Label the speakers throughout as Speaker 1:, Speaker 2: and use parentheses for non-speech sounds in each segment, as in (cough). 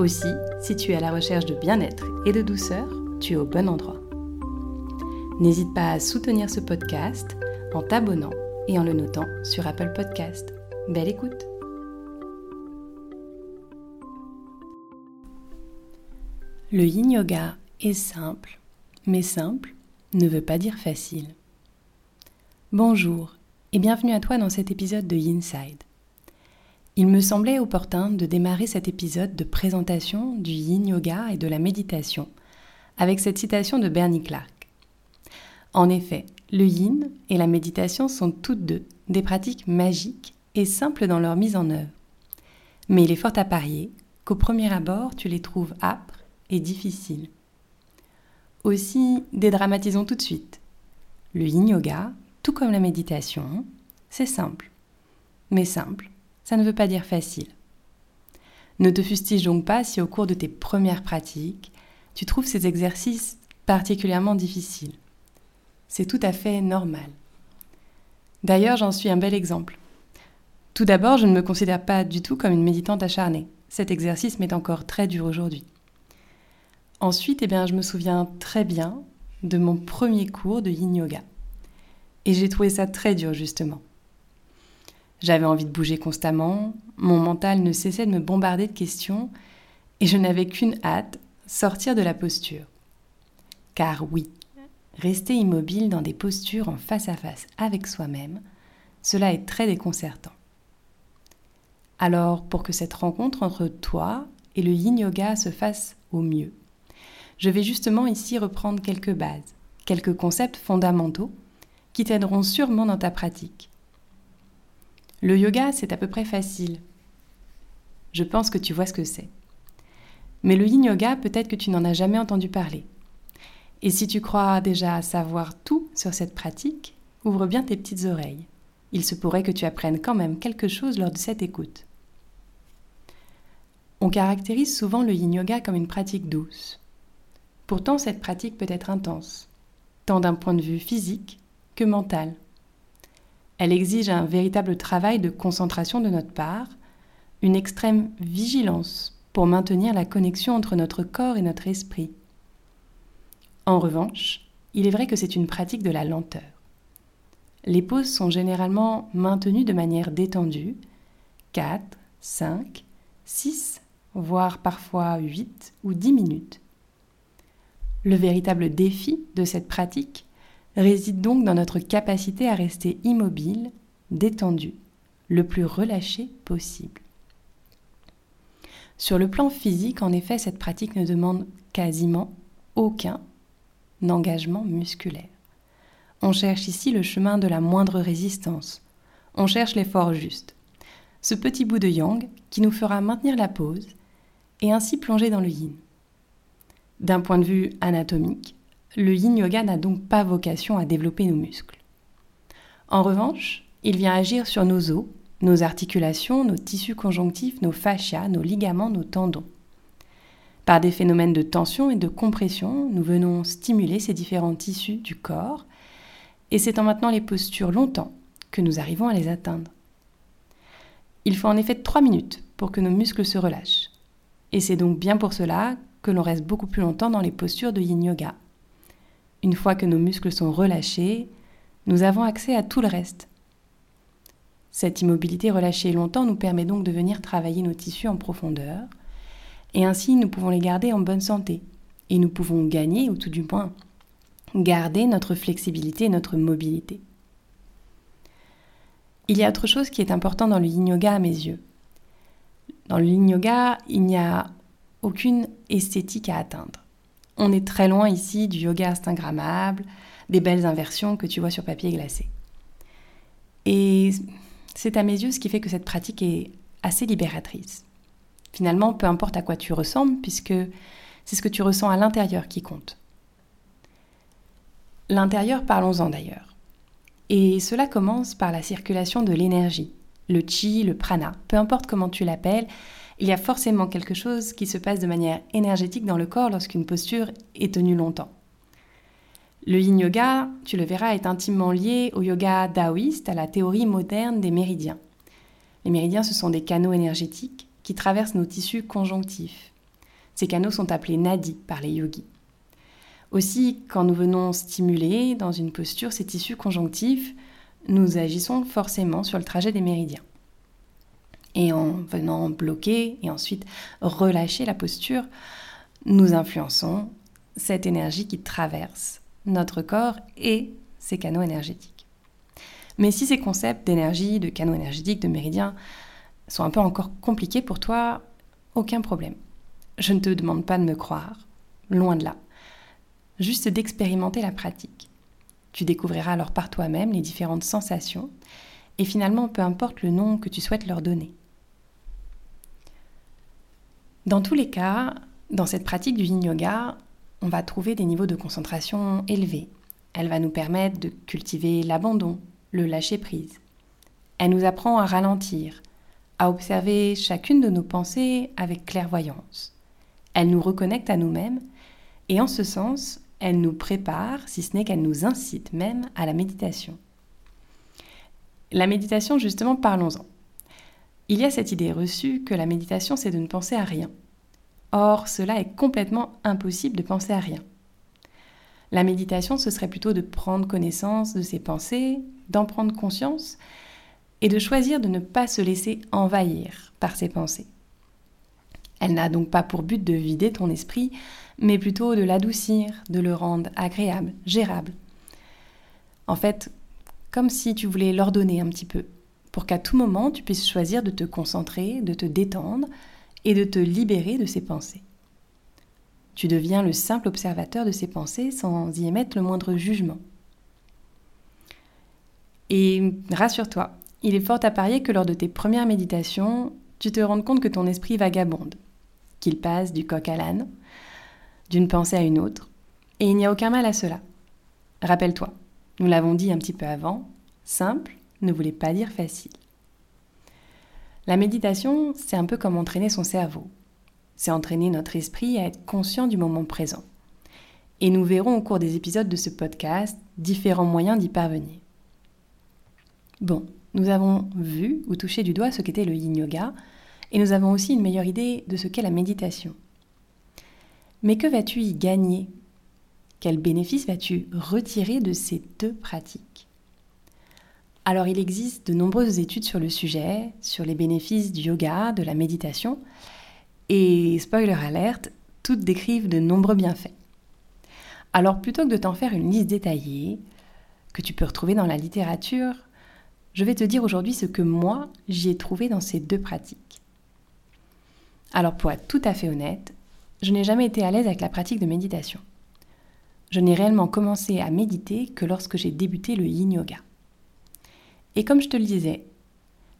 Speaker 1: Aussi, si tu es à la recherche de bien-être et de douceur, tu es au bon endroit. N'hésite pas à soutenir ce podcast en t'abonnant et en le notant sur Apple Podcast. Belle écoute Le yin yoga est simple, mais simple ne veut pas dire facile. Bonjour et bienvenue à toi dans cet épisode de Yinside. Il me semblait opportun de démarrer cet épisode de présentation du yin yoga et de la méditation avec cette citation de Bernie Clark. En effet, le yin et la méditation sont toutes deux des pratiques magiques et simples dans leur mise en œuvre. Mais il est fort à parier qu'au premier abord, tu les trouves âpres et difficiles. Aussi, dédramatisons tout de suite. Le yin yoga tout comme la méditation, c'est simple. Mais simple, ça ne veut pas dire facile. Ne te fustige donc pas si au cours de tes premières pratiques, tu trouves ces exercices particulièrement difficiles. C'est tout à fait normal. D'ailleurs, j'en suis un bel exemple. Tout d'abord, je ne me considère pas du tout comme une méditante acharnée. Cet exercice m'est encore très dur aujourd'hui. Ensuite, eh je me souviens très bien de mon premier cours de yin yoga. Et j'ai trouvé ça très dur justement. J'avais envie de bouger constamment, mon mental ne cessait de me bombarder de questions et je n'avais qu'une hâte, sortir de la posture. Car oui, rester immobile dans des postures en face à face avec soi-même, cela est très déconcertant. Alors, pour que cette rencontre entre toi et le yin yoga se fasse au mieux, je vais justement ici reprendre quelques bases, quelques concepts fondamentaux qui t'aideront sûrement dans ta pratique. Le yoga, c'est à peu près facile. Je pense que tu vois ce que c'est. Mais le yin yoga, peut-être que tu n'en as jamais entendu parler. Et si tu crois déjà savoir tout sur cette pratique, ouvre bien tes petites oreilles. Il se pourrait que tu apprennes quand même quelque chose lors de cette écoute. On caractérise souvent le yin yoga comme une pratique douce. Pourtant, cette pratique peut être intense, tant d'un point de vue physique mentale. Elle exige un véritable travail de concentration de notre part, une extrême vigilance pour maintenir la connexion entre notre corps et notre esprit. En revanche, il est vrai que c'est une pratique de la lenteur. Les pauses sont généralement maintenues de manière détendue, 4, 5, 6, voire parfois 8 ou 10 minutes. Le véritable défi de cette pratique réside donc dans notre capacité à rester immobile, détendu, le plus relâché possible. Sur le plan physique, en effet, cette pratique ne demande quasiment aucun engagement musculaire. On cherche ici le chemin de la moindre résistance. On cherche l'effort juste. Ce petit bout de yang qui nous fera maintenir la pause et ainsi plonger dans le yin. D'un point de vue anatomique, le yin yoga n'a donc pas vocation à développer nos muscles. En revanche, il vient agir sur nos os, nos articulations, nos tissus conjonctifs, nos fascias, nos ligaments, nos tendons. Par des phénomènes de tension et de compression, nous venons stimuler ces différents tissus du corps, et c'est en maintenant les postures longtemps que nous arrivons à les atteindre. Il faut en effet trois minutes pour que nos muscles se relâchent. Et c'est donc bien pour cela que l'on reste beaucoup plus longtemps dans les postures de yin yoga, une fois que nos muscles sont relâchés, nous avons accès à tout le reste. Cette immobilité relâchée longtemps nous permet donc de venir travailler nos tissus en profondeur, et ainsi nous pouvons les garder en bonne santé, et nous pouvons gagner, ou tout du moins garder notre flexibilité et notre mobilité. Il y a autre chose qui est important dans le yin yoga à mes yeux. Dans le yin yoga, il n'y a aucune esthétique à atteindre. On est très loin ici du yoga instagrammable, des belles inversions que tu vois sur papier glacé. Et c'est à mes yeux ce qui fait que cette pratique est assez libératrice. Finalement, peu importe à quoi tu ressembles, puisque c'est ce que tu ressens à l'intérieur qui compte. L'intérieur, parlons-en d'ailleurs. Et cela commence par la circulation de l'énergie, le chi, le prana, peu importe comment tu l'appelles, il y a forcément quelque chose qui se passe de manière énergétique dans le corps lorsqu'une posture est tenue longtemps. Le yin yoga, tu le verras, est intimement lié au yoga taoïste, à la théorie moderne des méridiens. Les méridiens, ce sont des canaux énergétiques qui traversent nos tissus conjonctifs. Ces canaux sont appelés nadis par les yogis. Aussi, quand nous venons stimuler dans une posture ces tissus conjonctifs, nous agissons forcément sur le trajet des méridiens. Et en venant bloquer et ensuite relâcher la posture, nous influençons cette énergie qui traverse notre corps et ses canaux énergétiques. Mais si ces concepts d'énergie, de canaux énergétiques, de méridiens sont un peu encore compliqués pour toi, aucun problème. Je ne te demande pas de me croire, loin de là. Juste d'expérimenter la pratique. Tu découvriras alors par toi-même les différentes sensations et finalement peu importe le nom que tu souhaites leur donner. Dans tous les cas, dans cette pratique du yin yoga, on va trouver des niveaux de concentration élevés. Elle va nous permettre de cultiver l'abandon, le lâcher-prise. Elle nous apprend à ralentir, à observer chacune de nos pensées avec clairvoyance. Elle nous reconnecte à nous-mêmes et en ce sens, elle nous prépare, si ce n'est qu'elle nous incite même à la méditation. La méditation, justement, parlons-en. Il y a cette idée reçue que la méditation, c'est de ne penser à rien. Or, cela est complètement impossible de penser à rien. La méditation, ce serait plutôt de prendre connaissance de ses pensées, d'en prendre conscience et de choisir de ne pas se laisser envahir par ses pensées. Elle n'a donc pas pour but de vider ton esprit, mais plutôt de l'adoucir, de le rendre agréable, gérable. En fait, comme si tu voulais l'ordonner un petit peu, pour qu'à tout moment tu puisses choisir de te concentrer, de te détendre et de te libérer de ces pensées. Tu deviens le simple observateur de ces pensées sans y émettre le moindre jugement. Et rassure-toi, il est fort à parier que lors de tes premières méditations, tu te rends compte que ton esprit vagabonde, qu'il passe du coq à l'âne, d'une pensée à une autre, et il n'y a aucun mal à cela. Rappelle-toi, nous l'avons dit un petit peu avant, simple ne voulait pas dire facile. La méditation, c'est un peu comme entraîner son cerveau. C'est entraîner notre esprit à être conscient du moment présent. Et nous verrons au cours des épisodes de ce podcast différents moyens d'y parvenir. Bon, nous avons vu ou touché du doigt ce qu'était le yin yoga, et nous avons aussi une meilleure idée de ce qu'est la méditation. Mais que vas-tu y gagner? Quel bénéfice vas-tu retirer de ces deux pratiques? Alors il existe de nombreuses études sur le sujet, sur les bénéfices du yoga, de la méditation, et spoiler alerte, toutes décrivent de nombreux bienfaits. Alors plutôt que de t'en faire une liste détaillée, que tu peux retrouver dans la littérature, je vais te dire aujourd'hui ce que moi j'y ai trouvé dans ces deux pratiques. Alors pour être tout à fait honnête, je n'ai jamais été à l'aise avec la pratique de méditation. Je n'ai réellement commencé à méditer que lorsque j'ai débuté le yin yoga. Et comme je te le disais,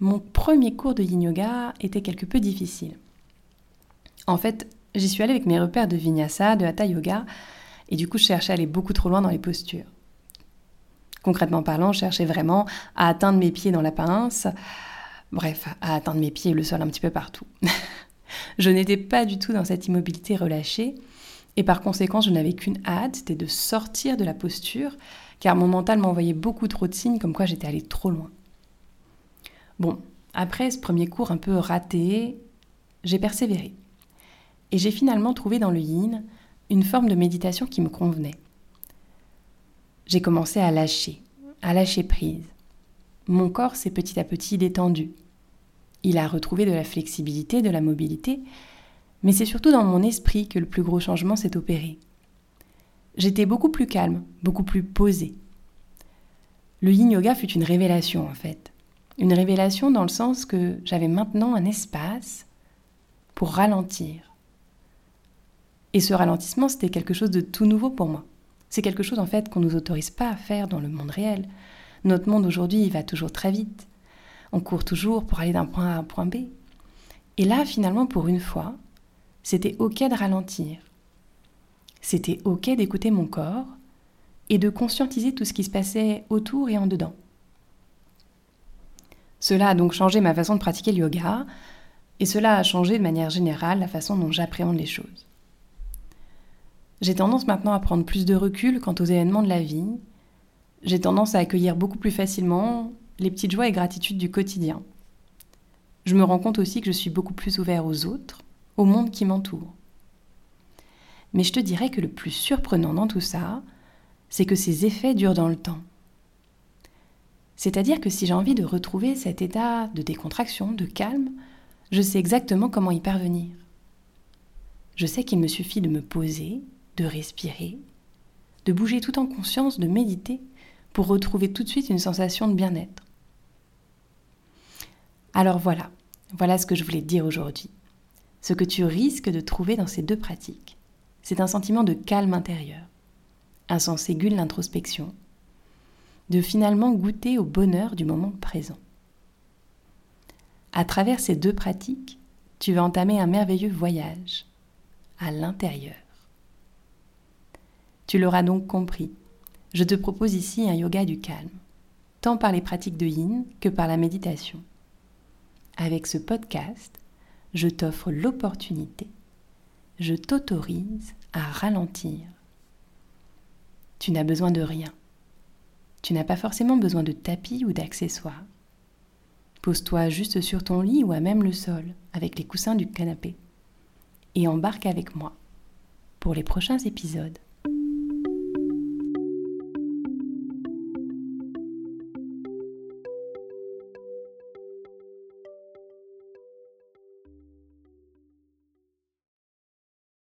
Speaker 1: mon premier cours de yin yoga était quelque peu difficile. En fait, j'y suis allée avec mes repères de vinyasa, de hatha yoga, et du coup, je cherchais à aller beaucoup trop loin dans les postures. Concrètement parlant, je cherchais vraiment à atteindre mes pieds dans la pince, bref, à atteindre mes pieds et le sol un petit peu partout. (laughs) je n'étais pas du tout dans cette immobilité relâchée, et par conséquent, je n'avais qu'une hâte, c'était de sortir de la posture car mon mental m'envoyait beaucoup trop de signes comme quoi j'étais allée trop loin. Bon, après ce premier cours un peu raté, j'ai persévéré. Et j'ai finalement trouvé dans le yin une forme de méditation qui me convenait. J'ai commencé à lâcher, à lâcher prise. Mon corps s'est petit à petit détendu. Il a retrouvé de la flexibilité, de la mobilité, mais c'est surtout dans mon esprit que le plus gros changement s'est opéré j'étais beaucoup plus calme, beaucoup plus posée. Le yin yoga fut une révélation en fait. Une révélation dans le sens que j'avais maintenant un espace pour ralentir. Et ce ralentissement, c'était quelque chose de tout nouveau pour moi. C'est quelque chose en fait qu'on ne nous autorise pas à faire dans le monde réel. Notre monde aujourd'hui, il va toujours très vite. On court toujours pour aller d'un point A à un point B. Et là, finalement, pour une fois, c'était OK de ralentir. C'était OK d'écouter mon corps et de conscientiser tout ce qui se passait autour et en dedans. Cela a donc changé ma façon de pratiquer le yoga, et cela a changé de manière générale la façon dont j'appréhende les choses. J'ai tendance maintenant à prendre plus de recul quant aux événements de la vie. J'ai tendance à accueillir beaucoup plus facilement les petites joies et gratitudes du quotidien. Je me rends compte aussi que je suis beaucoup plus ouvert aux autres, au monde qui m'entoure. Mais je te dirais que le plus surprenant dans tout ça, c'est que ces effets durent dans le temps. C'est-à-dire que si j'ai envie de retrouver cet état de décontraction, de calme, je sais exactement comment y parvenir. Je sais qu'il me suffit de me poser, de respirer, de bouger tout en conscience, de méditer, pour retrouver tout de suite une sensation de bien-être. Alors voilà, voilà ce que je voulais dire aujourd'hui. Ce que tu risques de trouver dans ces deux pratiques, c'est un sentiment de calme intérieur, un sens aigu de l'introspection, de finalement goûter au bonheur du moment présent. À travers ces deux pratiques, tu vas entamer un merveilleux voyage à l'intérieur. Tu l'auras donc compris, je te propose ici un yoga du calme, tant par les pratiques de yin que par la méditation. Avec ce podcast, je t'offre l'opportunité, je t'autorise à ralentir. Tu n'as besoin de rien. Tu n'as pas forcément besoin de tapis ou d'accessoires. Pose-toi juste sur ton lit ou à même le sol, avec les coussins du canapé, et embarque avec moi pour les prochains épisodes.